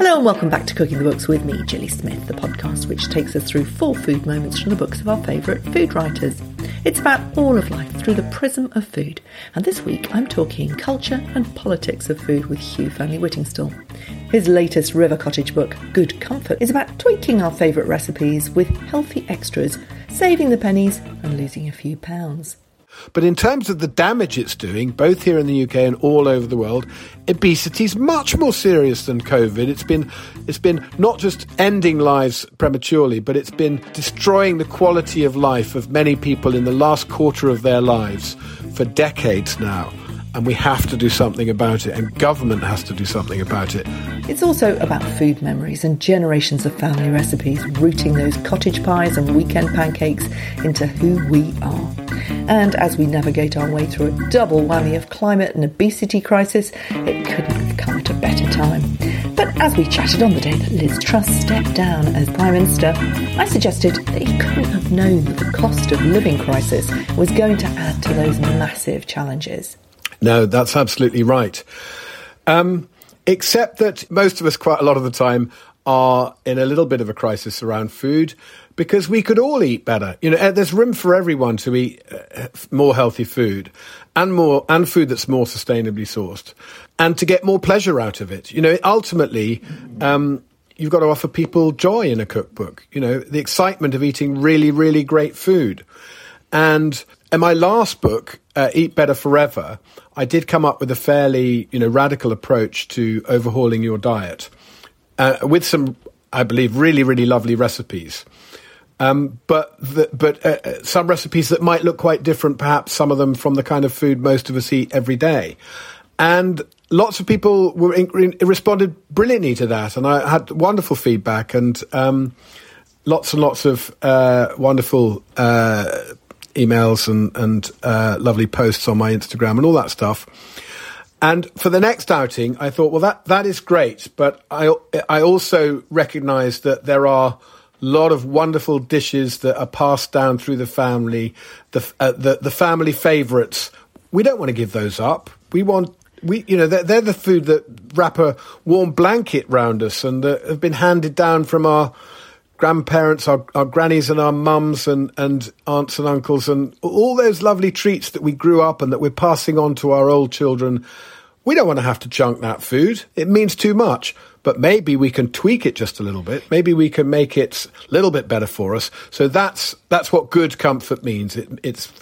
Hello and welcome back to Cooking the Books with me, Gilly Smith, the podcast which takes us through four food moments from the books of our favourite food writers. It's about all of life through the prism of food, and this week I'm talking culture and politics of food with Hugh Fearnley Whittingstall. His latest River Cottage book, Good Comfort, is about tweaking our favourite recipes with healthy extras, saving the pennies and losing a few pounds. But in terms of the damage it's doing, both here in the UK and all over the world, obesity is much more serious than COVID. It's been, it's been not just ending lives prematurely, but it's been destroying the quality of life of many people in the last quarter of their lives for decades now and we have to do something about it, and government has to do something about it. It's also about food memories and generations of family recipes, rooting those cottage pies and weekend pancakes into who we are. And as we navigate our way through a double whammy of climate and obesity crisis, it couldn't have come at a better time. But as we chatted on the day that Liz Truss stepped down as Prime Minister, I suggested that he couldn't have known that the cost of living crisis was going to add to those massive challenges. No, that's absolutely right. Um, except that most of us, quite a lot of the time, are in a little bit of a crisis around food because we could all eat better. You know, there's room for everyone to eat uh, more healthy food and more and food that's more sustainably sourced, and to get more pleasure out of it. You know, ultimately. Um, you've got to offer people joy in a cookbook. You know, the excitement of eating really, really great food. And in my last book, uh, Eat Better Forever, I did come up with a fairly, you know, radical approach to overhauling your diet, uh, with some, I believe, really, really lovely recipes. Um, but the, but uh, uh some recipes that might look quite different, perhaps some of them from the kind of food most of us eat every day, and lots of people were in, responded brilliantly to that, and I had wonderful feedback and um, lots and lots of uh, wonderful uh, emails and, and uh, lovely posts on my Instagram and all that stuff. And for the next outing, I thought, well, that, that is great. But I, I also recognize that there are a lot of wonderful dishes that are passed down through the family, the, uh, the, the family favorites. We don't want to give those up. We want we you know they're, they're, the food that wrap a warm blanket round us and that have been handed down from our grandparents, our, our grannies and our mums and, and aunts and uncles and all those lovely treats that we grew up and that we're passing on to our old children. We don't want to have to junk that food. It means too much. But maybe we can tweak it just a little bit. Maybe we can make it a little bit better for us. So that's that's what good comfort means. It, it's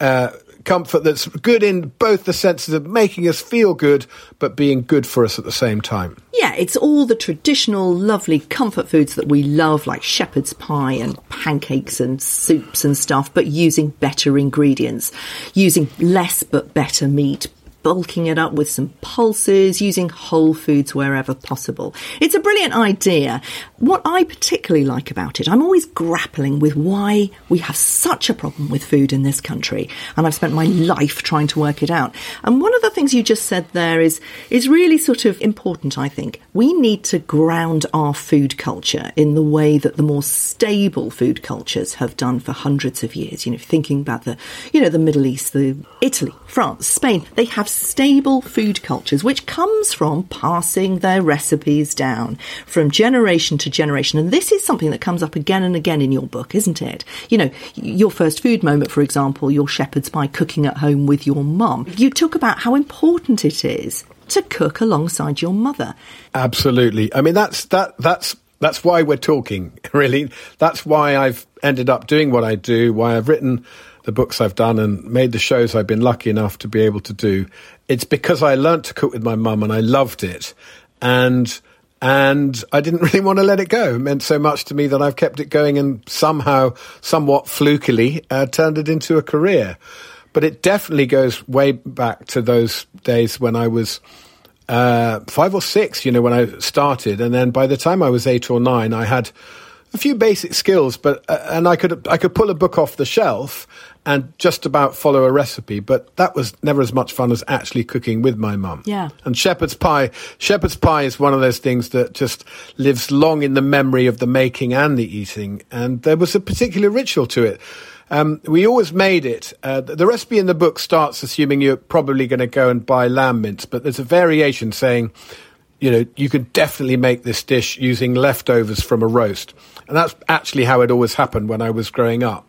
uh, comfort that's good in both the senses of making us feel good, but being good for us at the same time. Yeah, it's all the traditional, lovely comfort foods that we love, like shepherd's pie and pancakes and soups and stuff, but using better ingredients, using less but better meat, bulking it up with some pulses, using whole foods wherever possible. It's a brilliant idea. What I particularly like about it, I'm always grappling with why we have such a problem with food in this country, and I've spent my life trying to work it out. And one of the things you just said there is is really sort of important, I think. We need to ground our food culture in the way that the more stable food cultures have done for hundreds of years. You know, thinking about the, you know, the Middle East, the Italy, France, Spain, they have stable food cultures, which comes from passing their recipes down from generation to generation. And this is something that comes up again and again in your book, isn't it? You know, your first food moment, for example, your shepherd's pie cooking at home with your mum. You talk about how important it is to cook alongside your mother. Absolutely. I mean, that's that that's that's why we're talking. Really, that's why I've ended up doing what I do. Why I've written the books I've done and made the shows I've been lucky enough to be able to do. It's because I learnt to cook with my mum and I loved it. And and I didn't really want to let it go. It meant so much to me that I've kept it going and somehow, somewhat flukily, uh, turned it into a career. But it definitely goes way back to those days when I was uh, five or six, you know, when I started. And then by the time I was eight or nine, I had a few basic skills, but uh, and I could I could pull a book off the shelf and just about follow a recipe, but that was never as much fun as actually cooking with my mum. Yeah. And shepherd's pie, shepherd's pie is one of those things that just lives long in the memory of the making and the eating, and there was a particular ritual to it. Um, we always made it. Uh, the recipe in the book starts assuming you're probably going to go and buy lamb mince, but there's a variation saying you know, you could definitely make this dish using leftovers from a roast. And that's actually how it always happened when I was growing up.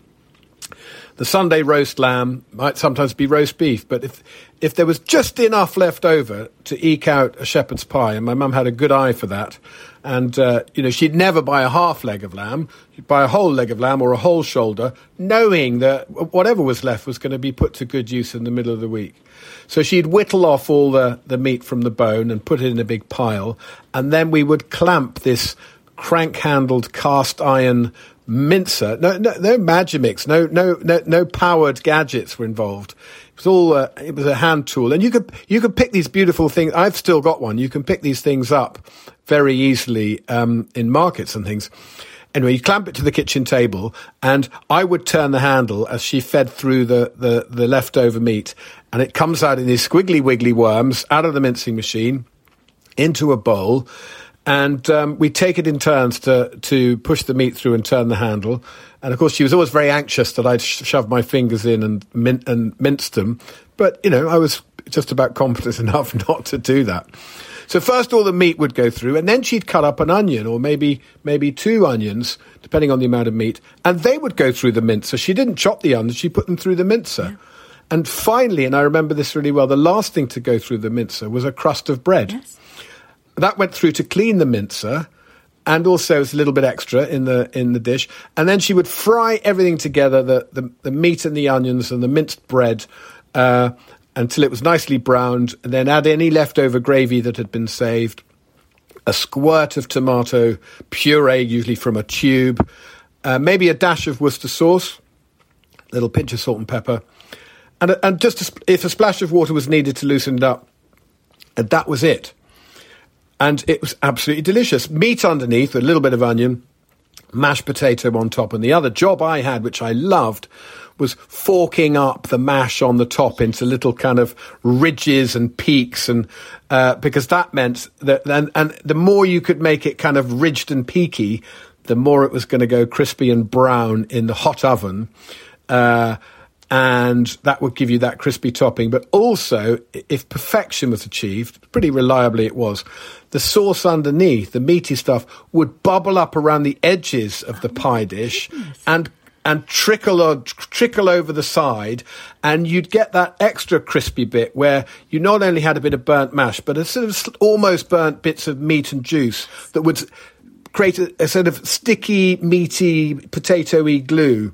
The Sunday roast lamb might sometimes be roast beef, but if if there was just enough left over to eke out a shepherd's pie, and my mum had a good eye for that, and uh, you know she'd never buy a half leg of lamb, she'd buy a whole leg of lamb or a whole shoulder, knowing that whatever was left was going to be put to good use in the middle of the week. So she'd whittle off all the, the meat from the bone and put it in a big pile, and then we would clamp this crank handled cast iron mincer. No, no, no Magimix, no, no, no, no powered gadgets were involved. It was all, uh, it was a hand tool. And you could, you could pick these beautiful things. I've still got one. You can pick these things up very easily, um, in markets and things. Anyway, you clamp it to the kitchen table and I would turn the handle as she fed through the, the, the leftover meat and it comes out in these squiggly wiggly worms out of the mincing machine into a bowl and um, we take it in turns to to push the meat through and turn the handle. And of course, she was always very anxious that I'd sh- shove my fingers in and min- and mince them. But you know, I was just about competent enough not to do that. So first, all the meat would go through, and then she'd cut up an onion, or maybe maybe two onions, depending on the amount of meat, and they would go through the mincer. She didn't chop the onions; she put them through the mincer. Yeah. And finally, and I remember this really well, the last thing to go through the mincer was a crust of bread. Yes that went through to clean the mincer and also it's a little bit extra in the in the dish. And then she would fry everything together, the the, the meat and the onions and the minced bread, uh, until it was nicely browned. And then add any leftover gravy that had been saved, a squirt of tomato puree, usually from a tube, uh, maybe a dash of Worcester sauce, a little pinch of salt and pepper, and and just a, if a splash of water was needed to loosen it up, and that was it and it was absolutely delicious. Meat underneath, a little bit of onion, mashed potato on top. And the other job I had, which I loved, was forking up the mash on the top into little kind of ridges and peaks, and uh, because that meant that, and, and the more you could make it kind of ridged and peaky, the more it was going to go crispy and brown in the hot oven. Uh, and that would give you that crispy topping. But also, if perfection was achieved, pretty reliably it was, the sauce underneath, the meaty stuff, would bubble up around the edges of the oh pie dish goodness. and and trickle or, trickle over the side, and you'd get that extra crispy bit where you not only had a bit of burnt mash, but a sort of almost burnt bits of meat and juice that would create a, a sort of sticky, meaty, potatoy glue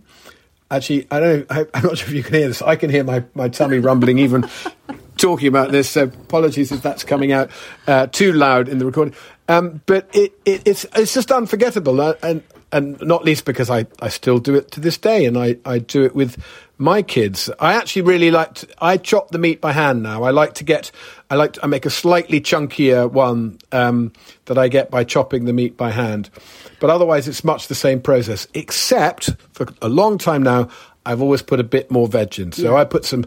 Actually, I don't. I, am not sure if you can hear this. I can hear my, my tummy rumbling even talking about this. So apologies if that's coming out uh, too loud in the recording. Um, but it, it, it's it's just unforgettable, uh, and and not least because I, I still do it to this day, and I, I do it with my kids. I actually really like to, I chop the meat by hand now. I like to get I like to, I make a slightly chunkier one um, that I get by chopping the meat by hand. But otherwise, it's much the same process, except for a long time now, I've always put a bit more veg in. So yeah. I put some,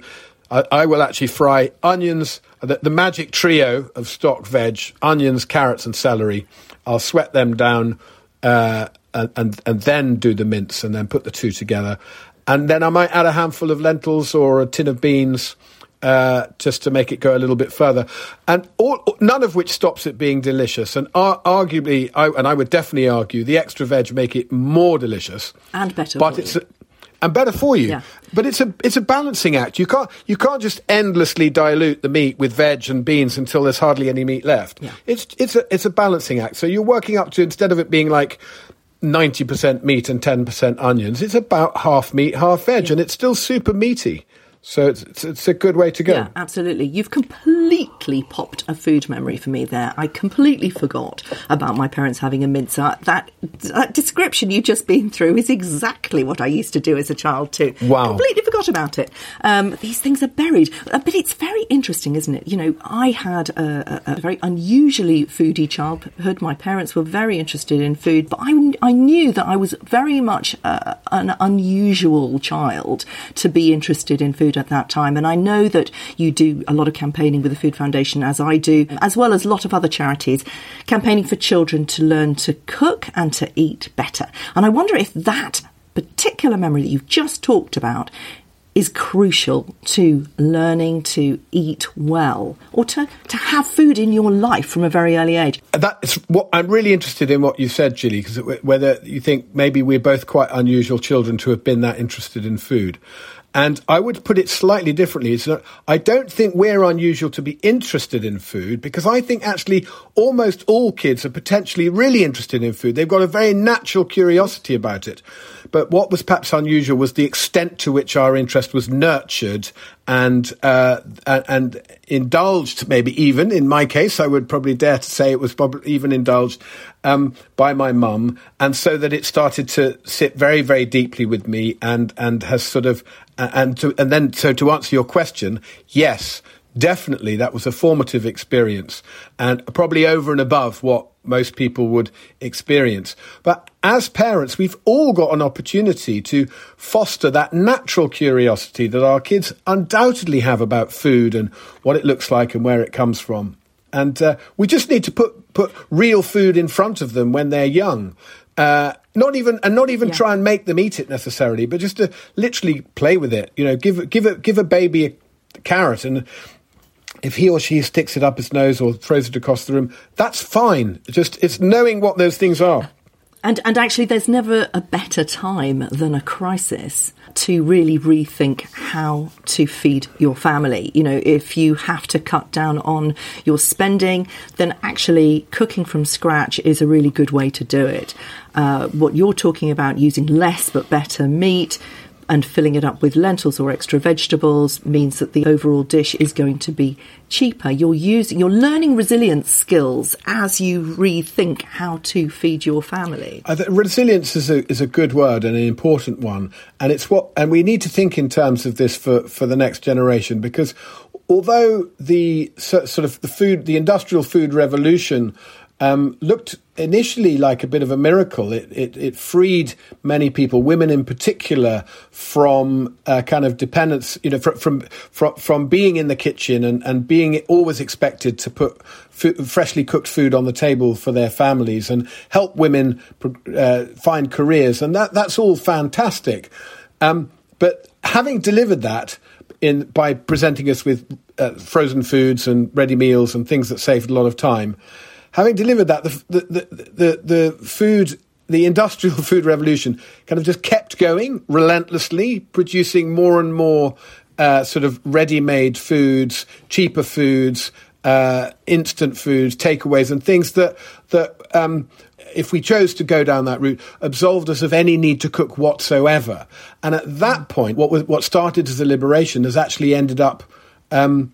I, I, will actually fry onions, the, the, magic trio of stock veg, onions, carrots, and celery. I'll sweat them down uh, and, and, and then do the mince and then put the two together. And then I might add a handful of lentils or a tin of beans uh, just to make it go a little bit further. And all, none of which stops it being delicious. And ar- arguably, I, and I would definitely argue, the extra veg make it more delicious and better. But it's. A, and better for you. Yeah. But it's a it's a balancing act. You can't you can't just endlessly dilute the meat with veg and beans until there's hardly any meat left. Yeah. It's it's a it's a balancing act. So you're working up to instead of it being like 90% meat and 10% onions, it's about half meat, half veg, yeah. and it's still super meaty. So it's, it's, it's, a good way to go. Yeah, absolutely. You've completely popped a food memory for me there. I completely forgot about my parents having a mincer. That, that description you've just been through is exactly what I used to do as a child too. Wow. Completely forgot about it. Um, these things are buried. Uh, but it's very interesting, isn't it? You know, I had a, a, a, very unusually foodie childhood. My parents were very interested in food, but I, I knew that I was very much uh, an unusual child to be interested in food food at that time. And I know that you do a lot of campaigning with the Food Foundation, as I do, as well as a lot of other charities, campaigning for children to learn to cook and to eat better. And I wonder if that particular memory that you've just talked about is crucial to learning to eat well or to, to have food in your life from a very early age. That's what I'm really interested in what you said, Gilly, because whether you think maybe we're both quite unusual children to have been that interested in food. And I would put it slightly differently. Not, I don't think we're unusual to be interested in food because I think actually almost all kids are potentially really interested in food. They've got a very natural curiosity about it. But what was perhaps unusual was the extent to which our interest was nurtured and uh, and indulged, maybe even in my case, I would probably dare to say it was probably even indulged um, by my mum, and so that it started to sit very, very deeply with me, and and has sort of and to, and then so to answer your question, yes, definitely that was a formative experience, and probably over and above what most people would experience. But as parents, we've all got an opportunity to foster that natural curiosity that our kids undoubtedly have about food and what it looks like and where it comes from. And uh, we just need to put, put real food in front of them when they're young. Uh, not even and not even yeah. try and make them eat it necessarily, but just to literally play with it. You know, give give a give a baby a carrot and if he or she sticks it up his nose or throws it across the room, that's fine. Just it's knowing what those things are. And and actually, there's never a better time than a crisis to really rethink how to feed your family. You know, if you have to cut down on your spending, then actually cooking from scratch is a really good way to do it. Uh, what you're talking about, using less but better meat, and filling it up with lentils or extra vegetables means that the overall dish is going to be cheaper. You're using, you're learning resilience skills as you rethink how to feed your family. resilience is a, is a good word and an important one. And it's what, and we need to think in terms of this for, for the next generation because although the sort of the food, the industrial food revolution um, looked initially like a bit of a miracle. It, it, it freed many people, women in particular, from uh, kind of dependence, you know, from, from, from being in the kitchen and, and being always expected to put freshly cooked food on the table for their families and help women uh, find careers. And that, that's all fantastic. Um, but having delivered that, in, by presenting us with uh, frozen foods and ready meals and things that saved a lot of time, having delivered that, the, the, the, the food the industrial food revolution kind of just kept going relentlessly, producing more and more uh, sort of ready-made foods, cheaper foods, uh, instant foods, takeaways, and things that that um, if we chose to go down that route, absolved us of any need to cook whatsoever. And at that point, what was what started as a liberation has actually ended up. Um,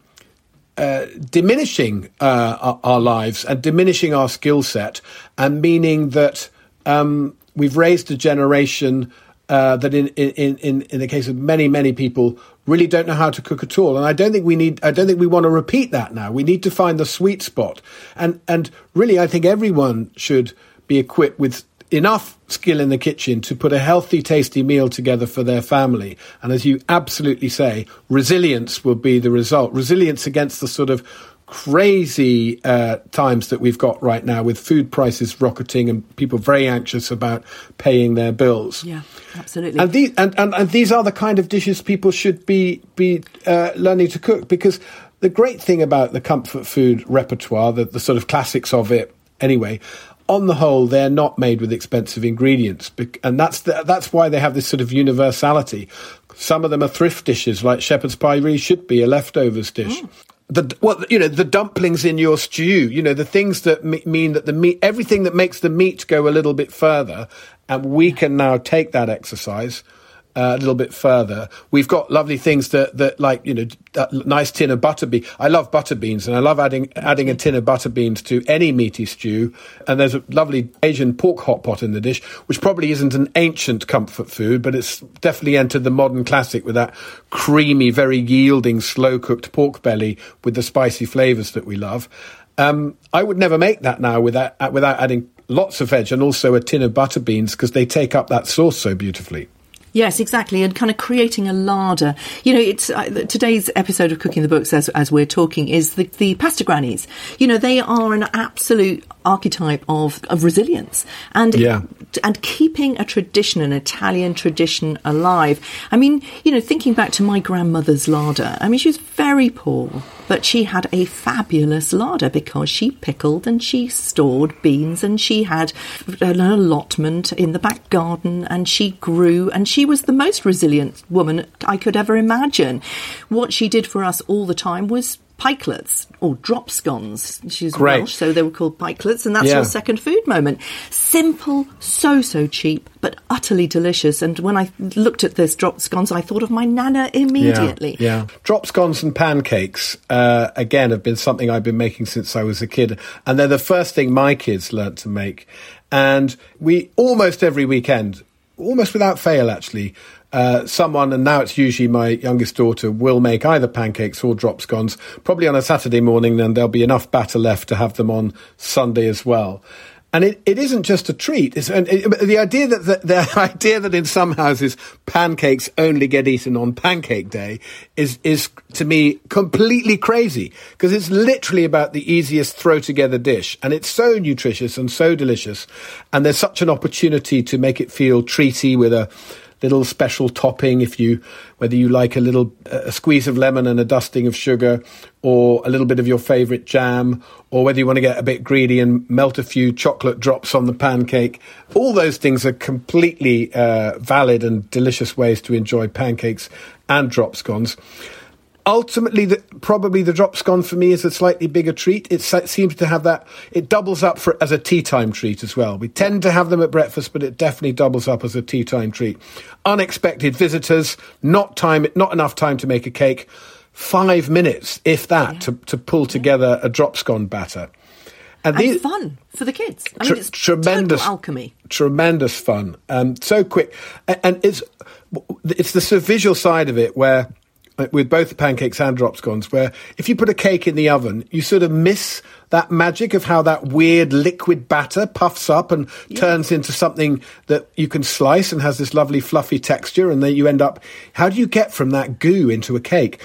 uh, diminishing uh, our, our, lives and diminishing our skill set, and meaning that um, we've raised a generation uh, that, in, in, in, in the case of many, many people, really don't know how to cook at all. And I don't think we need, I don't think we want to repeat that now. We need to find the sweet spot. And, and really, I think everyone should be equipped with enough skill in the kitchen to put a healthy, tasty meal together for their family. And as you absolutely say, resilience will be the result. Resilience against the sort of crazy uh, times that we've got right now with food prices rocketing and people very anxious about paying their bills. Yeah, absolutely. And these, and, and, and these are the kind of dishes people should be, be uh, learning to cook because the great thing about the comfort food repertoire, the, the sort of classics of it, anyway, on the whole, they're not made with expensive ingredients, and that's the, that's why they have this sort of universality. Some of them are thrift dishes, like shepherd's pie really should be a leftovers dish. Mm. The what you know, the dumplings in your stew, you know, the things that mean that the meat, everything that makes the meat go a little bit further, and we can now take that exercise a little bit further. We've got lovely things that, that like, you know, nice tin of butter beans. I love butter beans and I love adding, adding a tin of butter beans to any meaty stew. And there's a lovely Asian pork hot pot in the dish, which probably isn't an ancient comfort food, but it's definitely entered the modern classic with that creamy, very yielding, slow cooked pork belly with the spicy flavors that we love. Um, I would never make that now without, without adding lots of veg and also a tin of butter beans because they take up that sauce so beautifully. Yes, exactly, and kind of creating a larder. You know, it's uh, today's episode of Cooking the Books, as as we're talking, is the, the pasta grannies. You know, they are an absolute archetype of, of resilience and Yeah. and keeping a tradition, an Italian tradition alive. I mean, you know, thinking back to my grandmother's larder. I mean, she was very poor, but she had a fabulous larder because she pickled and she stored beans and she had an allotment in the back garden and she grew and she was the most resilient woman I could ever imagine. What she did for us all the time was pikelets or drop scones. She's Great. Welsh, so they were called pikelets, and that's Yeah. your second food moment. Simple, so so cheap, but utterly delicious. And when I looked at this drop scones, I thought of my nana immediately. Yeah, yeah. Drop scones and pancakes, uh, again, have been something I've been making since I was a kid. And they're the first thing my kids learnt to make. And we, almost every weekend, almost without fail actually, uh, someone, and now it's usually my youngest daughter, will make either pancakes or drop scones, probably on a Saturday morning, then there'll be enough batter left to have them on Sunday as well. And it, it isn't just a treat. It's, and it, the idea that the, the idea that in some houses pancakes only get eaten on Pancake Day is is to me completely crazy because it's literally about the easiest throw together dish, and it's so nutritious and so delicious, and there's such an opportunity to make it feel treaty with a little special topping if you whether you like a little a squeeze of lemon and a dusting of sugar or a little bit of your favorite jam or whether you want to get a bit greedy and melt a few chocolate drops on the pancake. All those things are completely uh, valid and delicious ways to enjoy pancakes and drop scones ultimately the, probably the drop scone for me is a slightly bigger treat. It seems to have that it doubles up for as a tea time treat as well. We tend to have them at breakfast but it definitely doubles up as a tea time treat. Unexpected visitors not time not enough time to make a cake. Five minutes if that to, to pull together a drop scone batter. And these- fun for the kids. I Tr- mean, it's tremendous alchemy. tremendous fun. Um, so quick and, and it's it's the sort of visual side of it where Uh, with both the pancakes and drop scones where if you put a cake in the oven you sort of miss that magic of how that weird liquid batter puffs up and turns into something that you can slice and has this lovely fluffy texture and then you end up how do you get from that goo into a cake?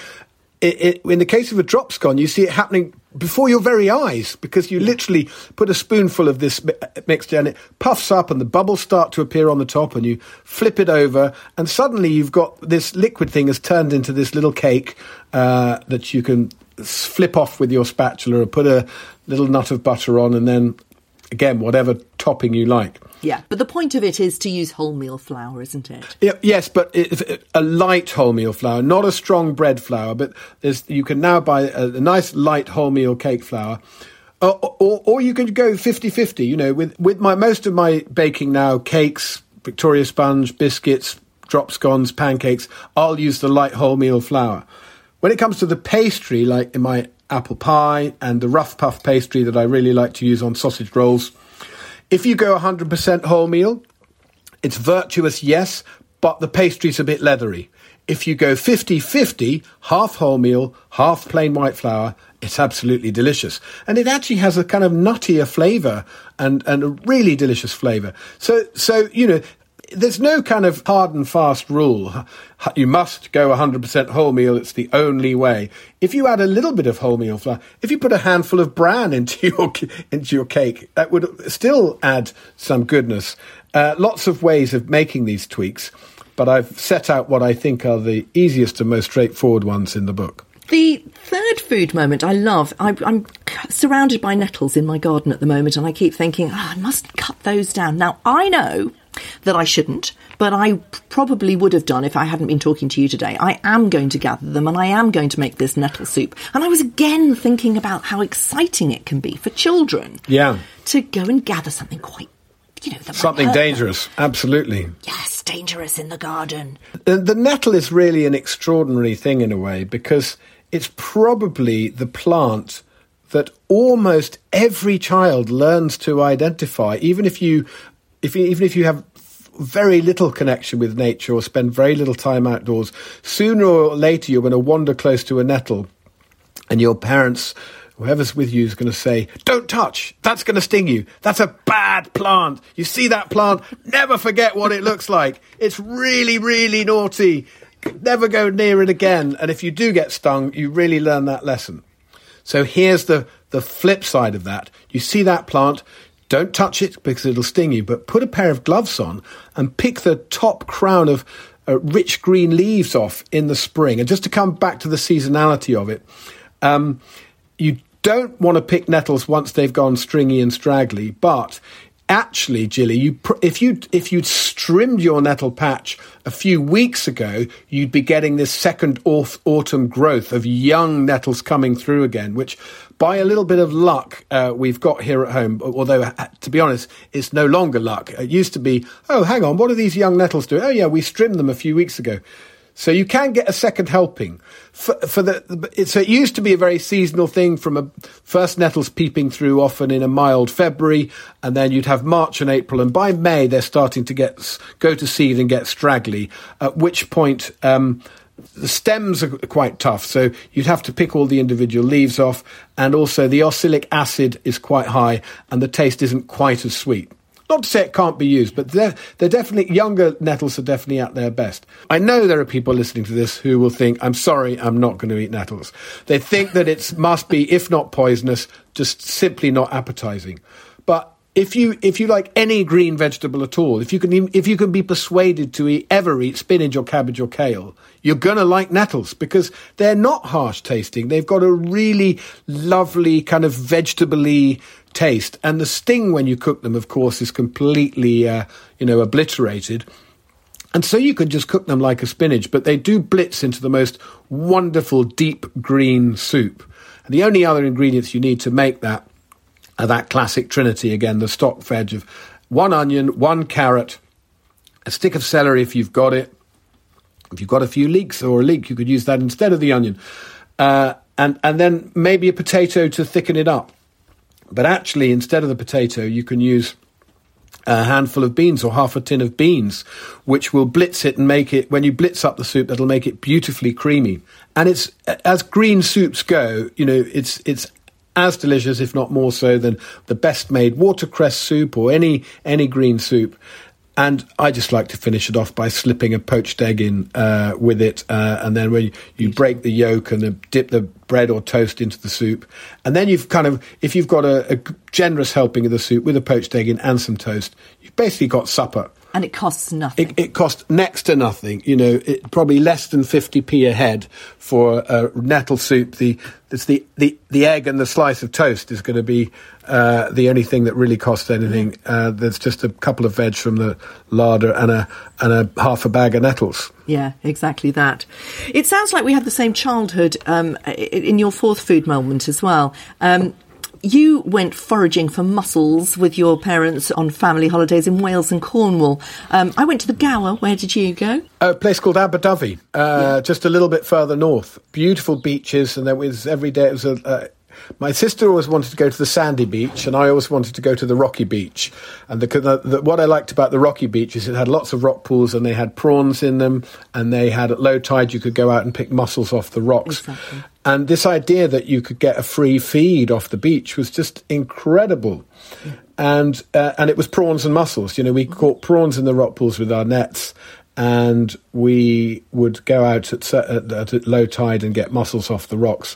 It, it, in the case of a drop scone, you see it happening before your very eyes because you literally put a spoonful of this mi- mixture and it puffs up and the bubbles start to appear on the top and you flip it over and suddenly you've got this liquid thing has turned into this little cake uh, that you can flip off with your spatula or put a little nut of butter on and then again whatever topping you like. Yeah, but the point of it is to use wholemeal flour, isn't it? Yeah, yes, but it, a light wholemeal flour, not a strong bread flour. But there's, you can now buy a, a nice light wholemeal cake flour. Or, or, or you can go 50-50, you know, with, with my, most of my baking now, cakes, Victoria sponge, biscuits, drop scones, pancakes, I'll use the light wholemeal flour. When it comes to the pastry, like in my apple pie and the rough puff pastry that I really like to use on sausage rolls, if you go 100% wholemeal, it's virtuous, yes, but the pastry's a bit leathery. If you go 50 50, half wholemeal, half plain white flour, it's absolutely delicious. And it actually has a kind of nuttier flavour and, and a really delicious flavour. So, so, you know, there's no kind of hard and fast rule. You must go 100% wholemeal. It's the only way. If you add a little bit of wholemeal flour, if you put a handful of bran into your into your cake, that would still add some goodness. Uh, lots of ways of making these tweaks, but I've set out what I think are the easiest and most straightforward ones in the book. The third food moment I love, I, I'm surrounded by nettles in my garden at the moment, and I keep thinking, "Ah, I must cut those down. Now, I know that I shouldn't, but I probably would have done if I hadn't been talking to you today. I am going to gather them and I am going to make this nettle soup. And I was again thinking about how exciting it can be for children Yeah. to go and gather something quite, you know, Something hurt them. dangerous, absolutely. Yes, dangerous in the garden. The, the nettle is really an extraordinary thing in a way because it's probably the plant that almost every child learns to identify, even if you, if even if you have very little connection with nature or spend very little time outdoors. Sooner or later, you're going to wander close to a nettle, and your parents whoever's with you is going to say, don't touch, that's going to sting you. That's a bad plant. You see that plant, never forget what it looks like. It's really, really naughty. Never go near it again. And if you do get stung, you really learn that lesson. So here's the, the flip side of that. You see that plant, don't touch it because it'll sting you, but put a pair of gloves on and pick the top crown of uh, rich green leaves off in the spring. And just to come back to the seasonality of it, um, you don't want to pick nettles once they've gone stringy and straggly, but actually, Gilly, you pr- if you if you'd trimmed your nettle patch a few weeks ago, you'd be getting this second autumn growth of young nettles coming through again, which by a little bit of luck uh, we've got here at home. Although, uh, to be honest, it's no longer luck. It used to be, oh, hang on, what are these young nettles doing? Oh, yeah, we trimmed them a few weeks ago. So you can get a second helping. For, for the, it, so it used to be a very seasonal thing from a first nettles peeping through often in a mild February, and then you'd have March and April, and by May they're starting to get go to seed and get straggly. At which point. Um, the stems are quite tough, so you'd have to pick all the individual leaves off, and also the oxalic acid is quite high, and the taste isn't quite as sweet. Not to say it can't be used, but they're, they're definitely, younger nettles are definitely at their best. I know there are people listening to this who will think, I'm sorry, I'm not going to eat nettles. They think that it must be, if not poisonous, just simply not appetizing. But if you if you like any green vegetable at all, if you can if you can be persuaded to eat, ever eat spinach or cabbage or kale, you're gonna like nettles because they're not harsh tasting. They've got a really lovely kind of vegetably taste, and the sting when you cook them, of course, is completely uh, you know obliterated. And so you can just cook them like a spinach, but they do blitz into the most wonderful deep green soup. And the only other ingredients you need to make that are that classic trinity again, the stock veg of one onion, one carrot, a stick of celery if you've got it. If you've got a few leeks or a leek, you could use that instead of the onion. Uh, and, and then maybe a potato to thicken it up. But actually, instead of the potato, you can use a handful of beans or half a tin of beans, which will blitz it and make it, when you blitz up the soup, that'll make it beautifully creamy. And it's, as green soups go, you know, it's, it's as delicious, if not more so, than the best made watercress soup or any, any green soup. And I just like to finish it off by slipping a poached egg in uh, with it, uh, and then when you, you, break the yolk and the, dip the bread or toast into the soup, and then you've kind of, if you've got a, a generous helping of the soup with a poached egg in and some toast, you've basically got supper. And it costs nothing. It, it costs next to nothing. You know, it, probably less than 50p a head for a nettle soup. The, it's the, the, the egg and the slice of toast is going to be uh, the only thing that really costs anything. Uh, there's just a couple of veg from the larder and a, and a half a bag of nettles. Yeah, exactly that. It sounds like we had the same childhood um, in your fourth food moment as well. Um, you went foraging for mussels with your parents on family holidays in Wales and Cornwall. Um, I went to the Gower. Where did you go? A place called Aberdyfi, uh, yeah. just a little bit further north. Beautiful beaches, and there was every day it was a, my sister always wanted to go to the sandy beach, and I always wanted to go to the rocky beach. And the, the, the, what I liked about the rocky beach is it had lots of rock pools, and they had prawns in them, and they had at low tide you could go out and pick mussels off the rocks. Exactly. And this idea that you could get a free feed off the beach was just incredible. And uh, and it was prawns and mussels. You know, we caught prawns in the rock pools with our nets, and we would go out at, at, at, low tide and get mussels off the rocks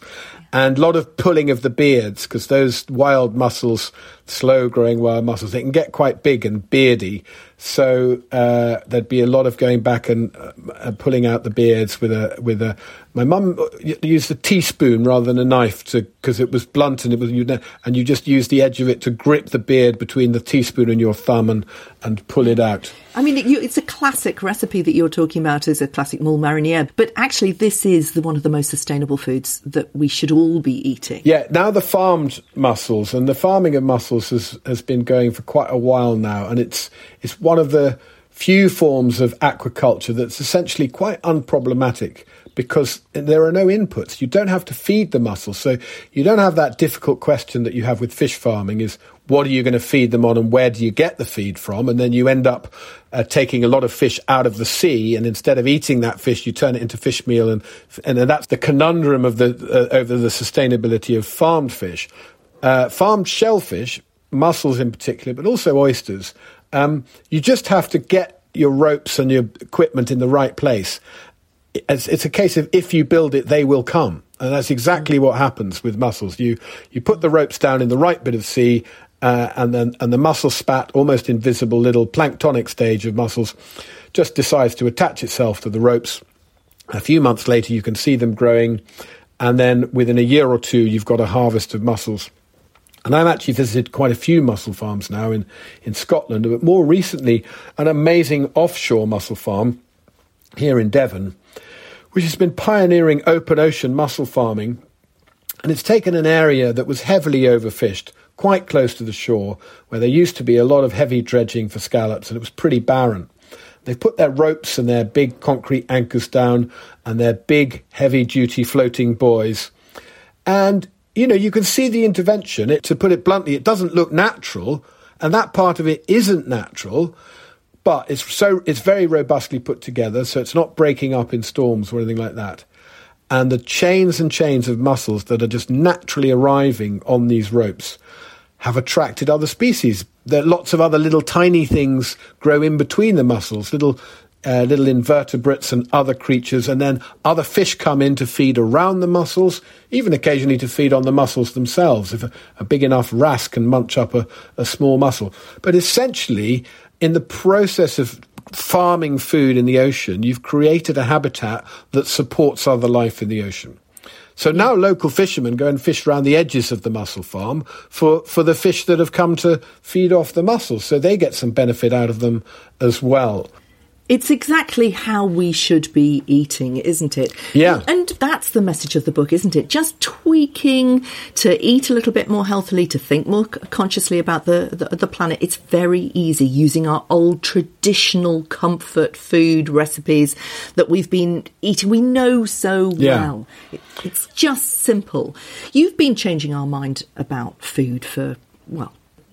and a lot of pulling of the beards because those wild mussels, slow growing wild mussels, they can get quite big and beardy. So uh, there'd be a lot of going back and uh, pulling out the beards with a with a. My mum used a teaspoon rather than a knife to because it was blunt and it was and you just use the edge of it to grip the beard between the teaspoon and your thumb and and pull it out. I mean, it, you, it's a classic recipe that you're talking about as a classic moule mariniere, but actually, this is the, one of the most sustainable foods that we should all be eating. Yeah, now the farmed mussels and the farming of mussels has has been going for quite a while now, and it's it's one of the few forms of aquaculture that's essentially quite unproblematic because there are no inputs. You don't have to feed the mussels. So you don't have that difficult question that you have with fish farming is what are you going to feed them on and where do you get the feed from? And then you end up uh, taking a lot of fish out of the sea and instead of eating that fish, you turn it into fish meal. And, and that's the conundrum of the, uh, over the sustainability of farmed fish. Uh, farmed shellfish, mussels in particular, but also oysters, um, you just have to get your ropes and your equipment in the right place. It's, it's, a case of if you build it, they will come. And that's exactly what happens with mussels. You, you put the ropes down in the right bit of sea, uh, and then and the mussel spat, almost invisible little planktonic stage of mussels, just decides to attach itself to the ropes. A few months later, you can see them growing, and then within a year or two, you've got a harvest of mussels. And I've actually visited quite a few mussel farms now in, in Scotland, but more recently, an amazing offshore mussel farm here in Devon, which has been pioneering open ocean mussel farming. And it's taken an area that was heavily overfished, quite close to the shore, where there used to be a lot of heavy dredging for scallops, and it was pretty barren. They've put their ropes and their big concrete anchors down and their big, heavy duty floating buoys. And you know, you can see the intervention. It, to put it bluntly, it doesn't look natural, and that part of it isn't natural. But it's so it's very robustly put together, so it's not breaking up in storms or anything like that. And the chains and chains of mussels that are just naturally arriving on these ropes have attracted other species. There lots of other little tiny things grow in between the mussels, little uh, little invertebrates and other creatures, and then other fish come in to feed around the mussels, even occasionally to feed on the mussels themselves, if a, a big enough wrasse can munch up a, a small mussel. But essentially, in the process of farming food in the ocean, you've created a habitat that supports other life in the ocean. So now local fishermen go and fish around the edges of the mussel farm for, for the fish that have come to feed off the mussels. So they get some benefit out of them as well. It's exactly how we should be eating, isn't it? Yeah. And that's the message of the book, isn't it? Just tweaking to eat a little bit more healthily, to think more consciously about the, the, the planet. It's very easy using our old traditional comfort food recipes that we've been eating. We know so yeah. well. It, it's just simple. You've been changing our mind about food for, well,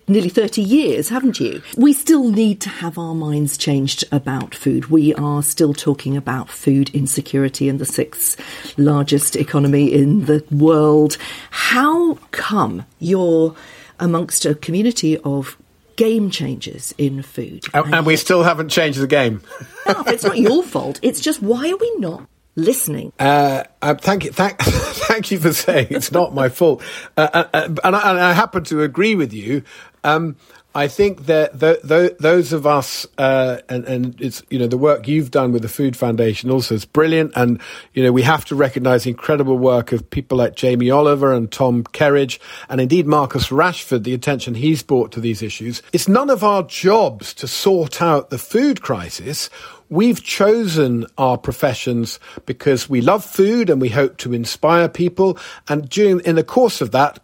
nearly 30 years, haven't you? We still need to have our minds changed about food. We are still talking about food insecurity in the sixth largest economy in the world. How come you're amongst a community of game changers in food? And, and we still haven't changed the game. no, it's not your fault. It's just why are we not listening. Uh, uh, thank you, thank, thank you for saying it's not my fault, uh, uh, uh and, I, and, I, happen to agree with you. Um, I think that those of us, uh, and, and, it's, you know, the work you've done with the Food Foundation also is brilliant. And, you know, we have to recognize incredible work of people like Jamie Oliver and Tom Kerridge and indeed Marcus Rashford, the attention he's brought to these issues. It's none of our jobs to sort out the food crisis we've chosen our professions because we love food and we hope to inspire people. And during, in the course of that,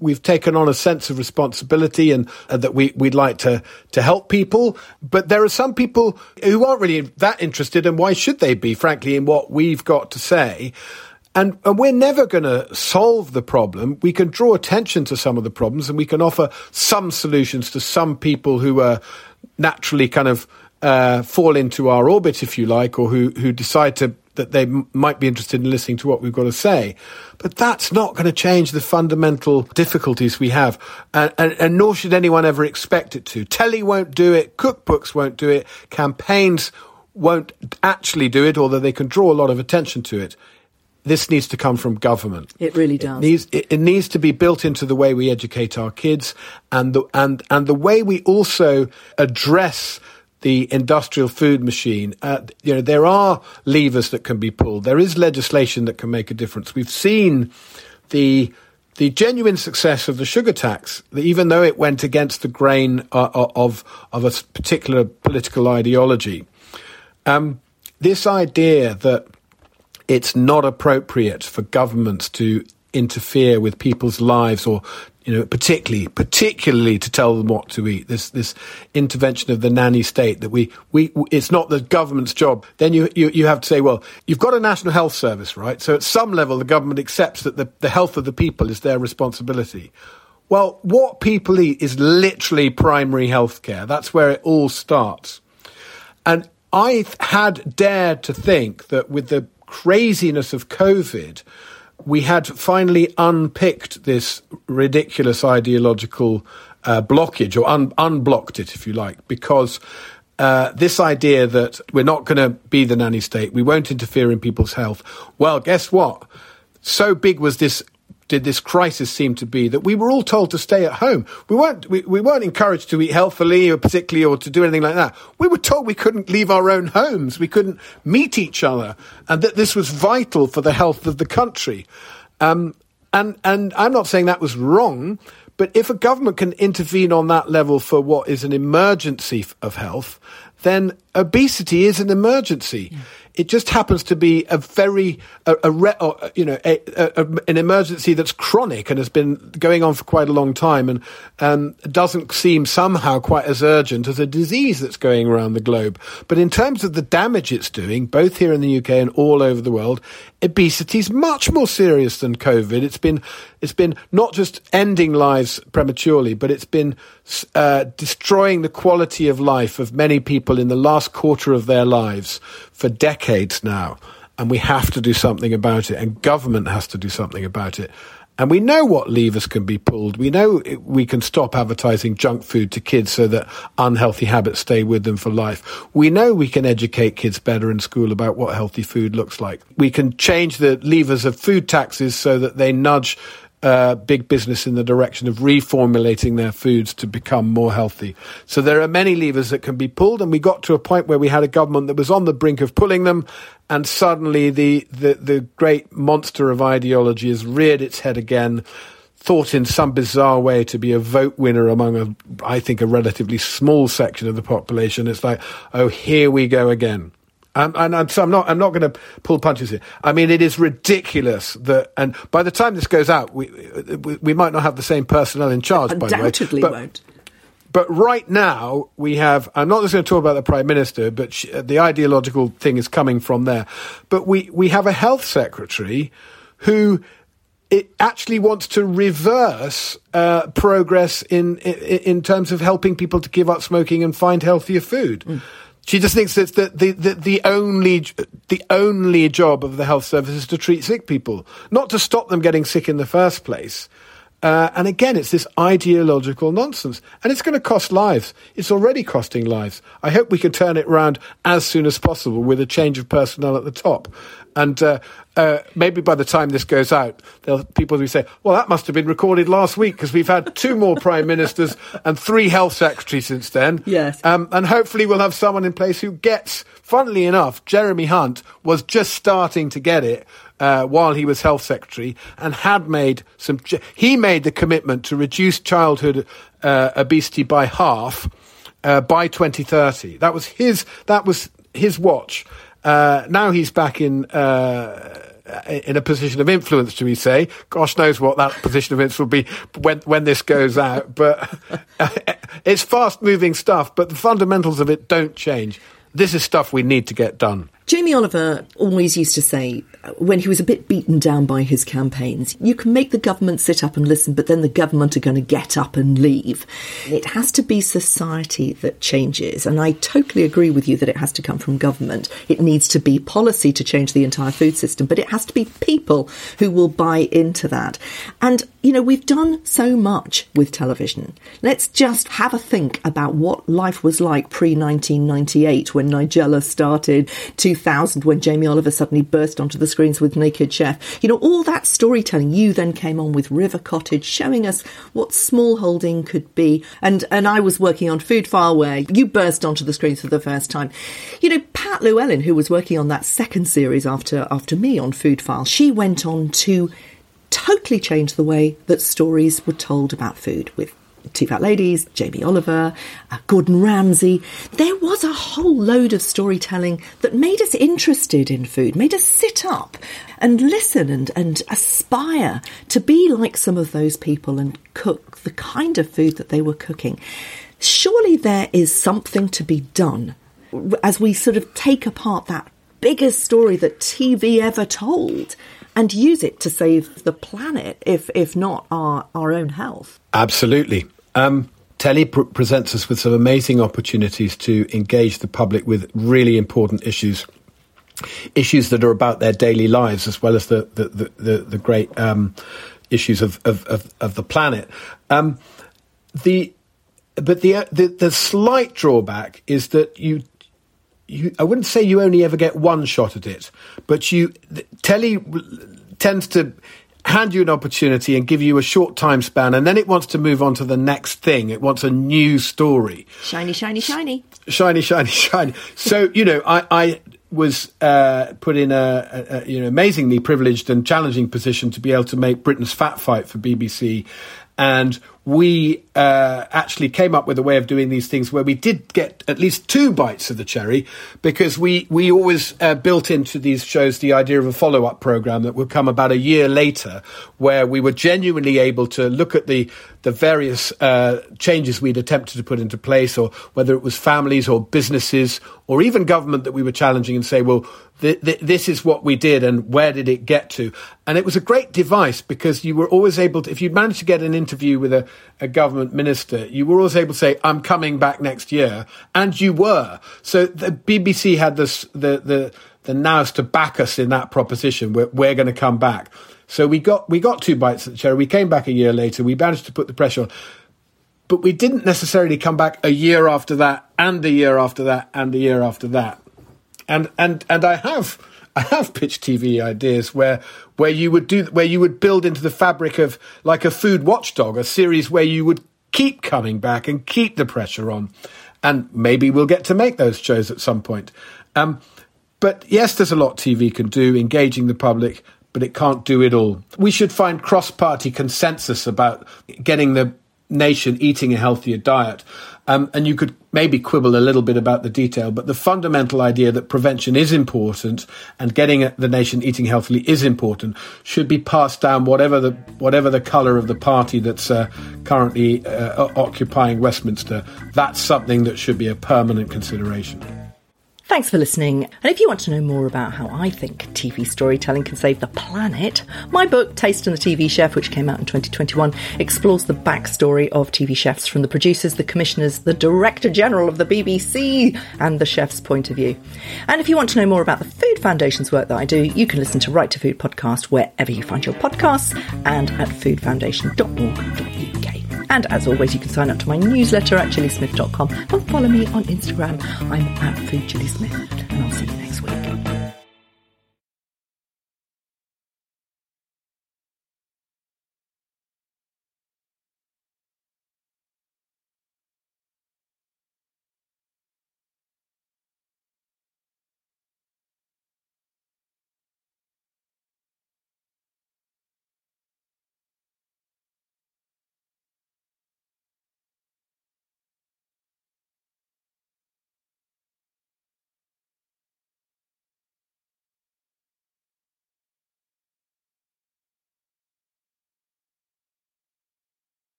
we've taken on a sense of responsibility and uh, that we, we'd like to, to help people. But there are some people who aren't really that interested. And why should they be, frankly, in what we've got to say? And, and, we're never going to solve the problem. We can draw attention to some of the problems and we can offer some solutions to some people who are naturally kind of uh, fall into our orbit, if you like, or who, who decide to that they m- might be interested in listening to what we've got to say. But that's not going to change the fundamental difficulties we have, and, and, and nor should anyone ever expect it to. Telly won't do it, cookbooks won't do it, campaigns won't actually do it, although they can draw a lot of attention to it. This needs to come from government. It really does. It needs, it, it needs to be built into the way we educate our kids and the, and, and the way we also address the industrial food machine, uh, you know, there are levers that can be pulled. There is legislation that can make a difference. We've seen the the genuine success of the sugar tax, even though it went against the grain uh, uh, of of a particular political ideology. Um, this idea that it's not appropriate for governments to interfere with people's lives or you know, particularly, particularly to tell them what to eat. This, this intervention of the nanny state that we, we, it's not the government's job. Then you, you, you have to say, well, you've got a national health service, right? So at some level, the government accepts that the, the health of the people is their responsibility. Well, what people eat is literally primary health care. That's where it all starts. And I had dared to think that with the craziness of COVID, we had finally unpicked this ridiculous ideological uh, blockage or un- unblocked it, if you like, because uh, this idea that we're not going to be the nanny state, we won't interfere in people's health. Well, guess what? So big was this did this crisis seem to be that we were all told to stay at home. We weren't, we, we weren't encouraged to eat healthily or particularly or to do anything like that. We were told we couldn't leave our own homes. We couldn't meet each other and that this was vital for the health of the country. Um, and, and I'm not saying that was wrong, but if a government can intervene on that level for what is an emergency of health, then obesity is an emergency. Yeah it just happens to be a very, a, a you know, a, a, an emergency that's chronic and has been going on for quite a long time and um, doesn't seem somehow quite as urgent as a disease that's going around the globe. But in terms of the damage it's doing, both here in the UK and all over the world, obesity is much more serious than COVID. It's been, it's been not just ending lives prematurely, but it's been uh, destroying the quality of life of many people in the last quarter of their lives for decades now, and we have to do something about it, and government has to do something about it. And we know what levers can be pulled. We know we can stop advertising junk food to kids so that unhealthy habits stay with them for life. We know we can educate kids better in school about what healthy food looks like. We can change the levers of food taxes so that they nudge uh, big business in the direction of reformulating their foods to become more healthy. So there are many levers that can be pulled, and we got to a point where we had a government that was on the brink of pulling them, and suddenly the, the, the great monster of ideology has reared its head again, thought in some bizarre way to be a vote winner among a, I think, a relatively small section of the population. It's like, oh, here we go again. Um, and I'm, so I'm not. I'm not going to pull punches here. I mean, it is ridiculous that, and by the time this goes out, we we, we might not have the same personnel in charge. Undoubtedly, by the way. won't. But right now we have. I'm not just going to talk about the prime minister, but she, the ideological thing is coming from there. But we we have a health secretary who it actually wants to reverse uh, progress in, in, in terms of helping people to give up smoking and find healthier food. Mm. She just thinks that the, the, the, the, only the only job of the health service is to treat sick people, not to stop them getting sick in the first place. Uh, and again, it's this ideological nonsense, and it's going to cost lives. It's already costing lives. I hope we can turn it around as soon as possible with a change of personnel at the top. And uh, uh, maybe by the time this goes out, there'll people will say, "Well, that must have been recorded last week because we've had two more prime ministers and three health secretaries since then." Yes. Um, and hopefully, we'll have someone in place who gets. Funnily enough, Jeremy Hunt was just starting to get it. Uh, while he was health secretary and had made some, he made the commitment to reduce childhood uh, obesity by half uh, by 2030. That was his. That was his watch. Uh, now he's back in uh, in a position of influence, do we say? Gosh knows what that position of influence will be when when this goes out. But it's fast moving stuff. But the fundamentals of it don't change. This is stuff we need to get done. Jamie Oliver always used to say, when he was a bit beaten down by his campaigns, you can make the government sit up and listen, but then the government are going to get up and leave. It has to be society that changes. And I totally agree with you that it has to come from government. It needs to be policy to change the entire food system, but it has to be people who will buy into that. And, you know, we've done so much with television. Let's just have a think about what life was like pre 1998 when Nigella started, 2000 when Jamie Oliver suddenly burst onto the screens with Naked Chef. You know, all that storytelling. You then came on with River Cottage, showing us what smallholding could be. And, and I was working on Food File where you burst onto the screens for the first time. You know, Pat Llewellyn, who was working on that second series after, after me on Food File, she went on to totally change the way that stories were told about food with Two Fat Ladies, Jamie Oliver, uh, Gordon Ramsay. There was a whole load of storytelling that made us interested in food, made us sit up and listen and, and aspire to be like some of those people and cook the kind of food that they were cooking. Surely there is something to be done as we sort of take apart that biggest story that TV ever told and use it to save the planet, if if not our our own health. Absolutely. Um, Telly pr- presents us with some amazing opportunities to engage the public with really important issues, issues that are about their daily lives as well as the the the, the, the great um, issues of, of, of, of, the planet. Um, the but the, the the slight drawback is that you you, I wouldn't say you only ever get one shot at it, but you telly tends to hand you an opportunity and give you a short time span, and then it wants to move on to the next thing. It wants a new story. Shiny, shiny, shiny. Shiny, shiny, shiny. So you know, I, I was uh, put in a, a, a, you know amazingly privileged and challenging position to be able to make Britain's Fat Fight for BBC, and we uh, actually came up with a way of doing these things where we did get at least two bites of the cherry because we, we always uh, built into these shows the idea of a follow up program that would come about a year later where we were genuinely able to look at the, the various uh, changes we'd attempted to put into place or whether it was families or businesses or even government that we were challenging and say, well, th- th- this is what we did and where did it get to? And it was a great device because you were always able to, if you managed to get an interview with a, a government minister, you were always able to say, I'm coming back next year. And you were. So the BBC had this, the, the, the nows to back us in that proposition. We're, we're going to come back. So we got, we got two bites at the cherry. We came back a year later. We managed to put the pressure on but we didn't necessarily come back a year after that and a year after that and a year after that and and and I have I have pitched TV ideas where where you would do where you would build into the fabric of like a food watchdog, a series where you would keep coming back and keep the pressure on, and maybe we'll get to make those shows at some point. Um, but yes, there's a lot TV can do, engaging the public, but it can't do it all. We should find cross-party consensus about getting the nation eating a healthier diet. Um, and you could maybe quibble a little bit about the detail, but the fundamental idea that prevention is important and getting the nation eating healthily is important should be passed down, whatever the whatever the colour of the party that's uh, currently uh, occupying Westminster. That's something that should be a permanent consideration. Thanks for listening. And if you want to know more about how I think TV storytelling can save the planet, my book, Taste and the TV Chef, which came out in 2021, explores the backstory of TV chefs from the producers, the commissioners, the Director General of the BBC, and the chef's point of view. And if you want to know more about the Food Foundation's work that I do, you can listen to Right to Food podcast wherever you find your podcasts and at foodfoundation.org.uk. And as always, you can sign up to my newsletter at gillysmith.com and follow me on Instagram. I'm at foodgillysmith, and I'll see you next week.